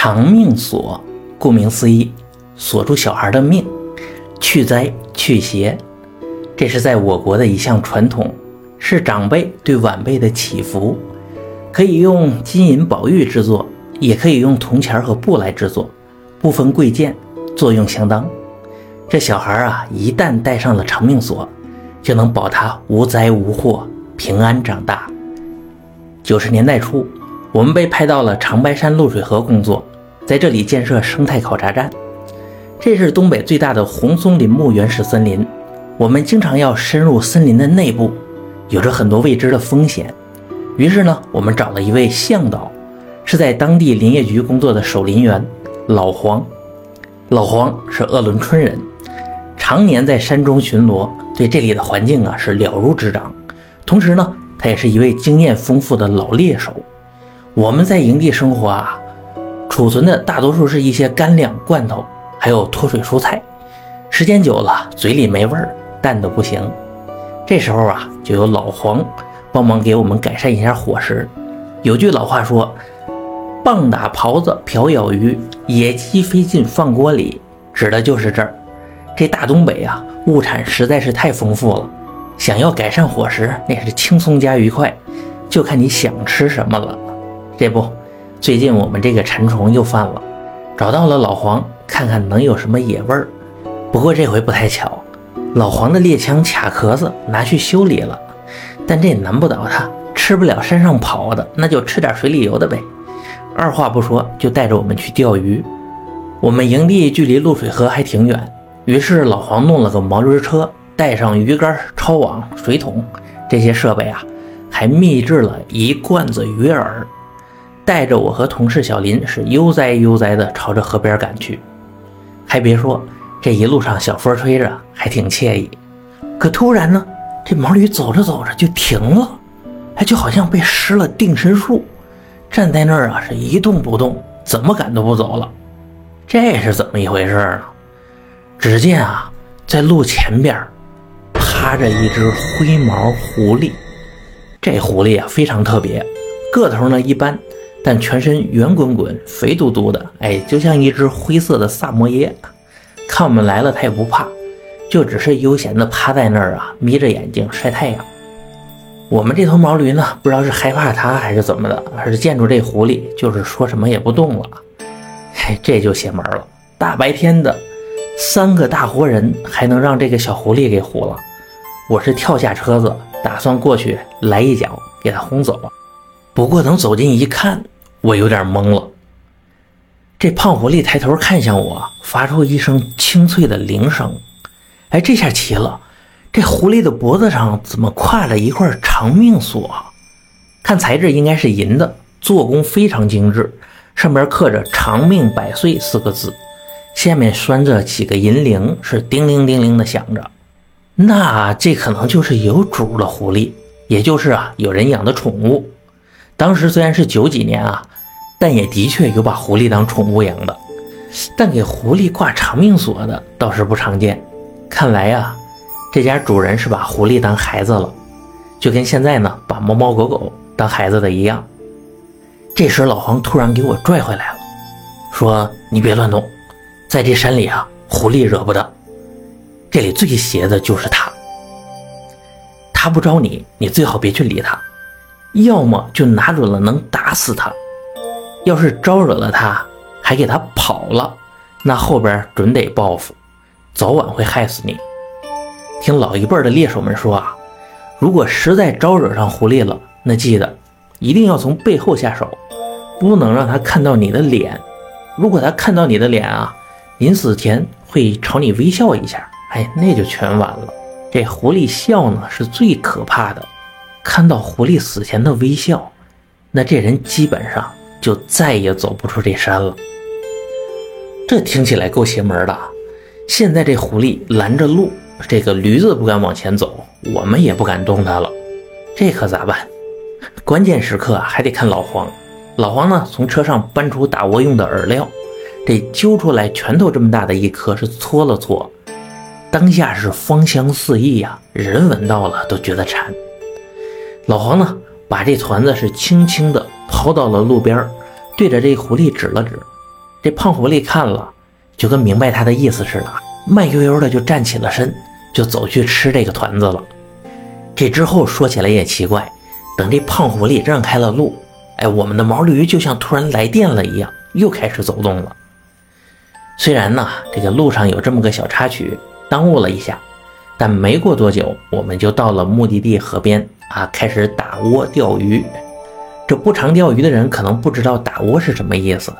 长命锁，顾名思义，锁住小孩的命，去灾去邪。这是在我国的一项传统，是长辈对晚辈的祈福。可以用金银宝玉制作，也可以用铜钱和布来制作，不分贵贱，作用相当。这小孩啊，一旦戴上了长命锁，就能保他无灾无祸，平安长大。九十年代初，我们被派到了长白山露水河工作，在这里建设生态考察站。这是东北最大的红松林木原始森林，我们经常要深入森林的内部，有着很多未知的风险。于是呢，我们找了一位向导，是在当地林业局工作的守林员老黄。老黄是鄂伦春人，常年在山中巡逻，对这里的环境啊是了如指掌。同时呢，他也是一位经验丰富的老猎手。我们在营地生活啊，储存的大多数是一些干粮、罐头，还有脱水蔬菜。时间久了，嘴里没味儿，淡的不行。这时候啊，就有老黄帮忙给我们改善一下伙食。有句老话说：“棒打狍子，瓢舀鱼，野鸡飞进饭锅里。”指的就是这儿。这大东北啊，物产实在是太丰富了，想要改善伙食，那是轻松加愉快，就看你想吃什么了。这不，最近我们这个馋虫又犯了，找到了老黄，看看能有什么野味儿。不过这回不太巧，老黄的猎枪卡壳子，拿去修理了。但这也难不倒他，吃不了山上跑的，那就吃点水里游的呗。二话不说，就带着我们去钓鱼。我们营地距离露水河还挺远，于是老黄弄了个毛驴车，带上鱼竿、抄网、水桶这些设备啊，还秘制了一罐子鱼饵。带着我和同事小林是悠哉悠哉地朝着河边赶去，还别说，这一路上小风吹着还挺惬意。可突然呢，这毛驴走着走着就停了，哎，就好像被施了定身术，站在那儿啊是一动不动，怎么赶都不走了。这是怎么一回事呢？只见啊，在路前边趴着一只灰毛狐狸，这狐狸啊非常特别，个头呢一般。但全身圆滚滚、肥嘟嘟的，哎，就像一只灰色的萨摩耶。看我们来了，它也不怕，就只是悠闲地趴在那儿啊，眯着眼睛晒太阳。我们这头毛驴呢，不知道是害怕它还是怎么的，还是见着这狐狸，就是说什么也不动了。嘿，这就邪门了！大白天的，三个大活人还能让这个小狐狸给唬了？我是跳下车子，打算过去来一脚给它轰走。不过等走近一看。我有点懵了，这胖狐狸抬头看向我，发出一声清脆的铃声。哎，这下奇了，这狐狸的脖子上怎么挎了一块长命锁？看材质应该是银的，做工非常精致，上面刻着“长命百岁”四个字，下面拴着几个银铃，是叮铃叮铃的响着。那这可能就是有主的狐狸，也就是啊有人养的宠物。当时虽然是九几年啊，但也的确有把狐狸当宠物养的，但给狐狸挂长命锁的倒是不常见。看来呀，这家主人是把狐狸当孩子了，就跟现在呢把猫猫狗狗当孩子的一样。这时老黄突然给我拽回来了，说：“你别乱动，在这山里啊，狐狸惹不得，这里最邪的就是它。它不招你，你最好别去理它。”要么就拿准了能打死他，要是招惹了他，还给他跑了，那后边准得报复，早晚会害死你。听老一辈的猎手们说啊，如果实在招惹上狐狸了，那记得一定要从背后下手，不能让他看到你的脸。如果他看到你的脸啊，临死前会朝你微笑一下，哎，那就全完了。这狐狸笑呢，是最可怕的。看到狐狸死前的微笑，那这人基本上就再也走不出这山了。这听起来够邪门的。现在这狐狸拦着路，这个驴子不敢往前走，我们也不敢动它了。这可咋办？关键时刻还得看老黄。老黄呢，从车上搬出打窝用的饵料，这揪出来拳头这么大的一颗，是搓了搓，当下是芳香四溢呀，人闻到了都觉得馋。老黄呢，把这团子是轻轻地抛到了路边，对着这狐狸指了指，这胖狐狸看了，就跟明白他的意思似的，慢悠悠的就站起了身，就走去吃这个团子了。这之后说起来也奇怪，等这胖狐狸让开了路，哎，我们的毛驴就像突然来电了一样，又开始走动了。虽然呢，这个路上有这么个小插曲，耽误了一下，但没过多久，我们就到了目的地河边啊，开始打窝钓鱼。这不常钓鱼的人可能不知道打窝是什么意思。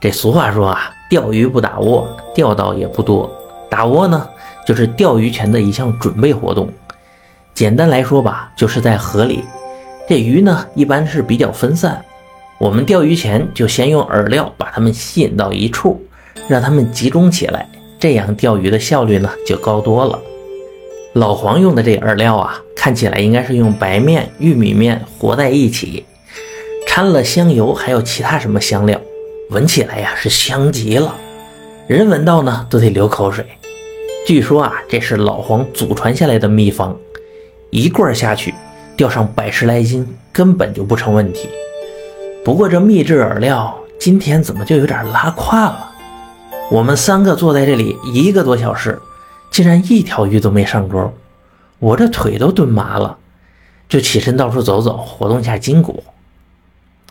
这俗话说啊，钓鱼不打窝，钓到也不多。打窝呢，就是钓鱼前的一项准备活动。简单来说吧，就是在河里，这鱼呢一般是比较分散，我们钓鱼前就先用饵料把它们吸引到一处。让它们集中起来，这样钓鱼的效率呢就高多了。老黄用的这饵料啊，看起来应该是用白面、玉米面和在一起，掺了香油，还有其他什么香料，闻起来呀是香极了，人闻到呢都得流口水。据说啊，这是老黄祖传下来的秘方，一罐下去钓上百十来斤根本就不成问题。不过这秘制饵料今天怎么就有点拉胯了？我们三个坐在这里一个多小时，竟然一条鱼都没上钩，我这腿都蹲麻了，就起身到处走走，活动一下筋骨。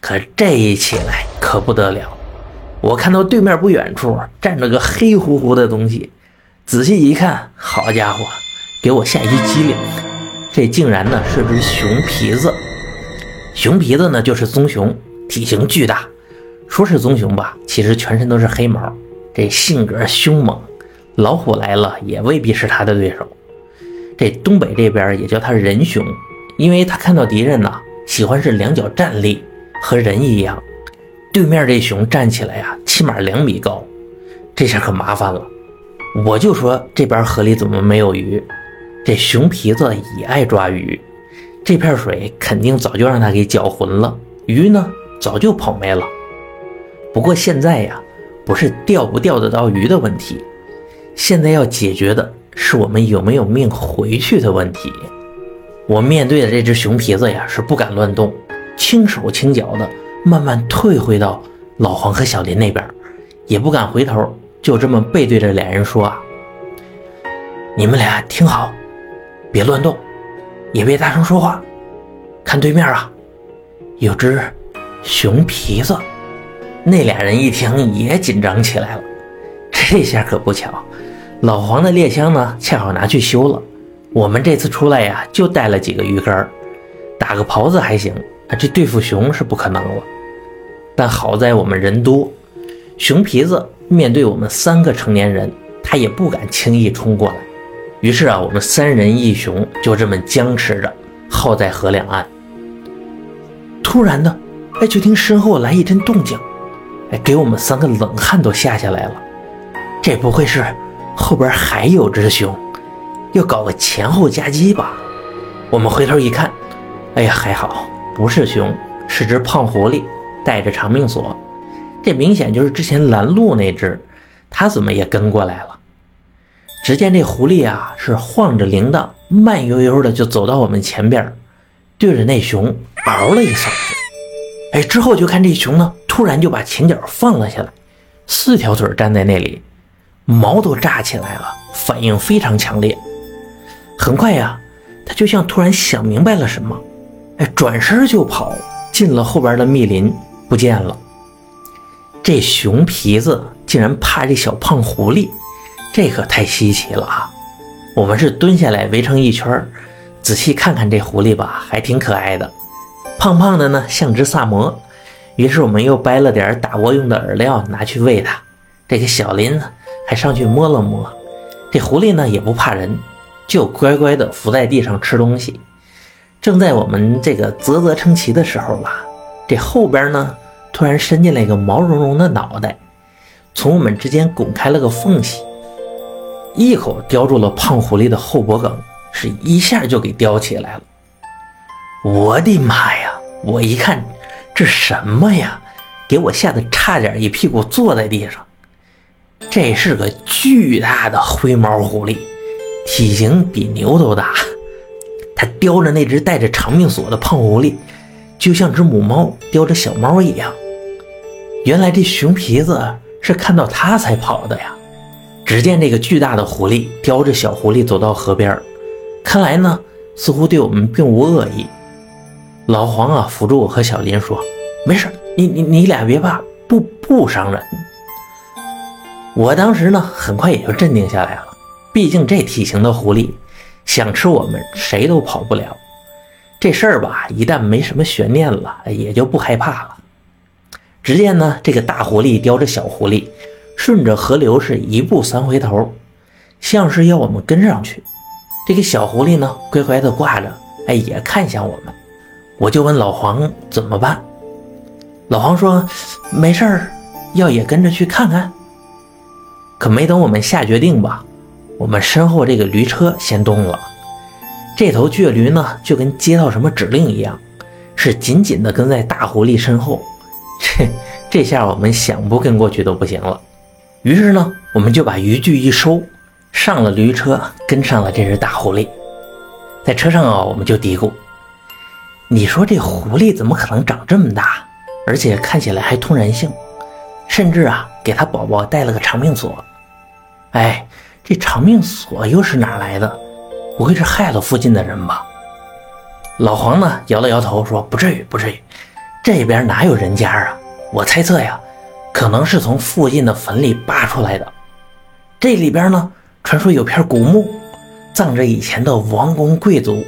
可这一起来可不得了，我看到对面不远处站着个黑乎乎的东西，仔细一看，好家伙，给我吓一激灵，这竟然呢是只熊皮子。熊皮子呢就是棕熊，体型巨大，说是棕熊吧，其实全身都是黑毛。这性格凶猛，老虎来了也未必是他的对手。这东北这边也叫他人熊，因为他看到敌人呢，喜欢是两脚站立，和人一样。对面这熊站起来呀，起码两米高，这下可麻烦了。我就说这边河里怎么没有鱼？这熊皮子也爱抓鱼，这片水肯定早就让他给搅浑了，鱼呢早就跑没了。不过现在呀。不是钓不钓得到鱼的问题，现在要解决的是我们有没有命回去的问题。我面对的这只熊皮子呀，是不敢乱动，轻手轻脚的慢慢退回到老黄和小林那边，也不敢回头，就这么背对着俩人说：“啊，你们俩听好，别乱动，也别大声说话。看对面啊，有只熊皮子。”那俩人一听也紧张起来了，这下可不巧，老黄的猎枪呢恰好拿去修了。我们这次出来呀，就带了几个鱼竿，打个狍子还行，这对付熊是不可能了。但好在我们人多，熊皮子面对我们三个成年人，他也不敢轻易冲过来。于是啊，我们三人一熊就这么僵持着，耗在河两岸。突然呢，哎，就听身后来一阵动静。哎，给我们三个冷汗都下下来了。这不会是后边还有只熊，要搞个前后夹击吧？我们回头一看，哎呀，还好不是熊，是只胖狐狸，带着长命锁。这明显就是之前拦路那只，它怎么也跟过来了？只见这狐狸啊，是晃着铃铛，慢悠悠的就走到我们前边，对着那熊嗷了一嗓子。哎，之后就看这熊呢。突然就把前脚放了下来，四条腿站在那里，毛都炸起来了，反应非常强烈。很快呀，他就像突然想明白了什么，哎，转身就跑进了后边的密林，不见了。这熊皮子竟然怕这小胖狐狸，这可太稀奇了啊！我们是蹲下来围成一圈，仔细看看这狐狸吧，还挺可爱的，胖胖的呢，像只萨摩。于是我们又掰了点打窝用的饵料拿去喂它。这个小林子还上去摸了摸。这狐狸呢也不怕人，就乖乖的伏在地上吃东西。正在我们这个啧啧称奇的时候吧，这后边呢突然伸进来一个毛茸茸的脑袋，从我们之间拱开了个缝隙，一口叼住了胖狐狸的后脖梗，是一下就给叼起来了。我的妈呀！我一看。这什么呀？给我吓得差点一屁股坐在地上。这是个巨大的灰毛狐狸，体型比牛都大。它叼着那只带着长命锁的胖狐狸，就像只母猫叼着小猫一样。原来这熊皮子是看到它才跑的呀。只见这个巨大的狐狸叼着小狐狸走到河边，看来呢，似乎对我们并无恶意。老黄啊，扶住我和小林说：“没事，你你你俩别怕，不不伤人。”我当时呢，很快也就镇定下来了。毕竟这体型的狐狸，想吃我们谁都跑不了。这事儿吧，一旦没什么悬念了，也就不害怕了。只见呢，这个大狐狸叼着小狐狸，顺着河流是一步三回头，像是要我们跟上去。这个小狐狸呢，乖乖的挂着，哎，也看向我们。我就问老黄怎么办，老黄说没事儿，要也跟着去看看。可没等我们下决定吧，我们身后这个驴车先动了。这头倔驴呢，就跟接到什么指令一样，是紧紧的跟在大狐狸身后。这这下我们想不跟过去都不行了。于是呢，我们就把渔具一收，上了驴车，跟上了这只大狐狸。在车上啊，我们就嘀咕：“你说这狐狸怎么可能长这么大，而且看起来还通人性，甚至啊，给他宝宝带了个长命锁。”哎，这长命锁又是哪来的？不会是害了附近的人吧？老黄呢，摇了摇头说：“不至于，不至于，这边哪有人家啊？我猜测呀，可能是从附近的坟里扒出来的。这里边呢，传说有片古墓，葬着以前的王公贵族。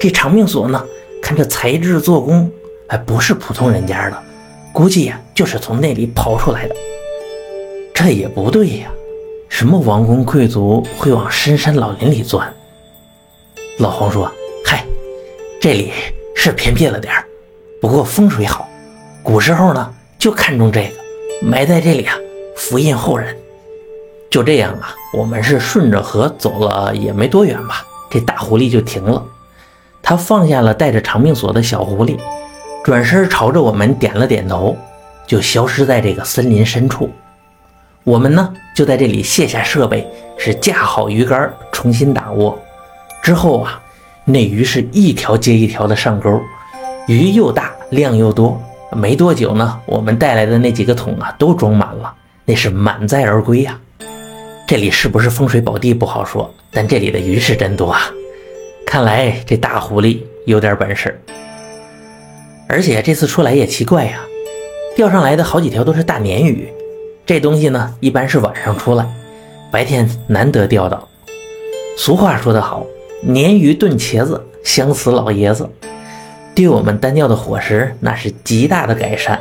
这长命锁呢，看这材质做工，还不是普通人家的，估计呀，就是从那里刨出来的。这也不对呀。”什么王公贵族会往深山老林里钻？老黄说：“嗨，这里是偏僻了点，不过风水好，古时候呢就看中这个，埋在这里啊，福荫后人。”就这样啊，我们是顺着河走了也没多远吧，这大狐狸就停了，他放下了带着长命锁的小狐狸，转身朝着我们点了点头，就消失在这个森林深处。我们呢就在这里卸下设备，是架好鱼竿，重新打窝。之后啊，那鱼是一条接一条的上钩，鱼又大，量又多。没多久呢，我们带来的那几个桶啊都装满了，那是满载而归呀。这里是不是风水宝地不好说，但这里的鱼是真多啊。看来这大狐狸有点本事，而且这次出来也奇怪呀，钓上来的好几条都是大鲶鱼。这东西呢，一般是晚上出来，白天难得钓到。俗话说得好，“鲶鱼炖茄子，香死老爷子”，对我们单钓的伙食那是极大的改善。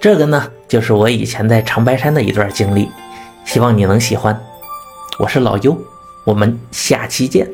这个呢，就是我以前在长白山的一段经历，希望你能喜欢。我是老优，我们下期见。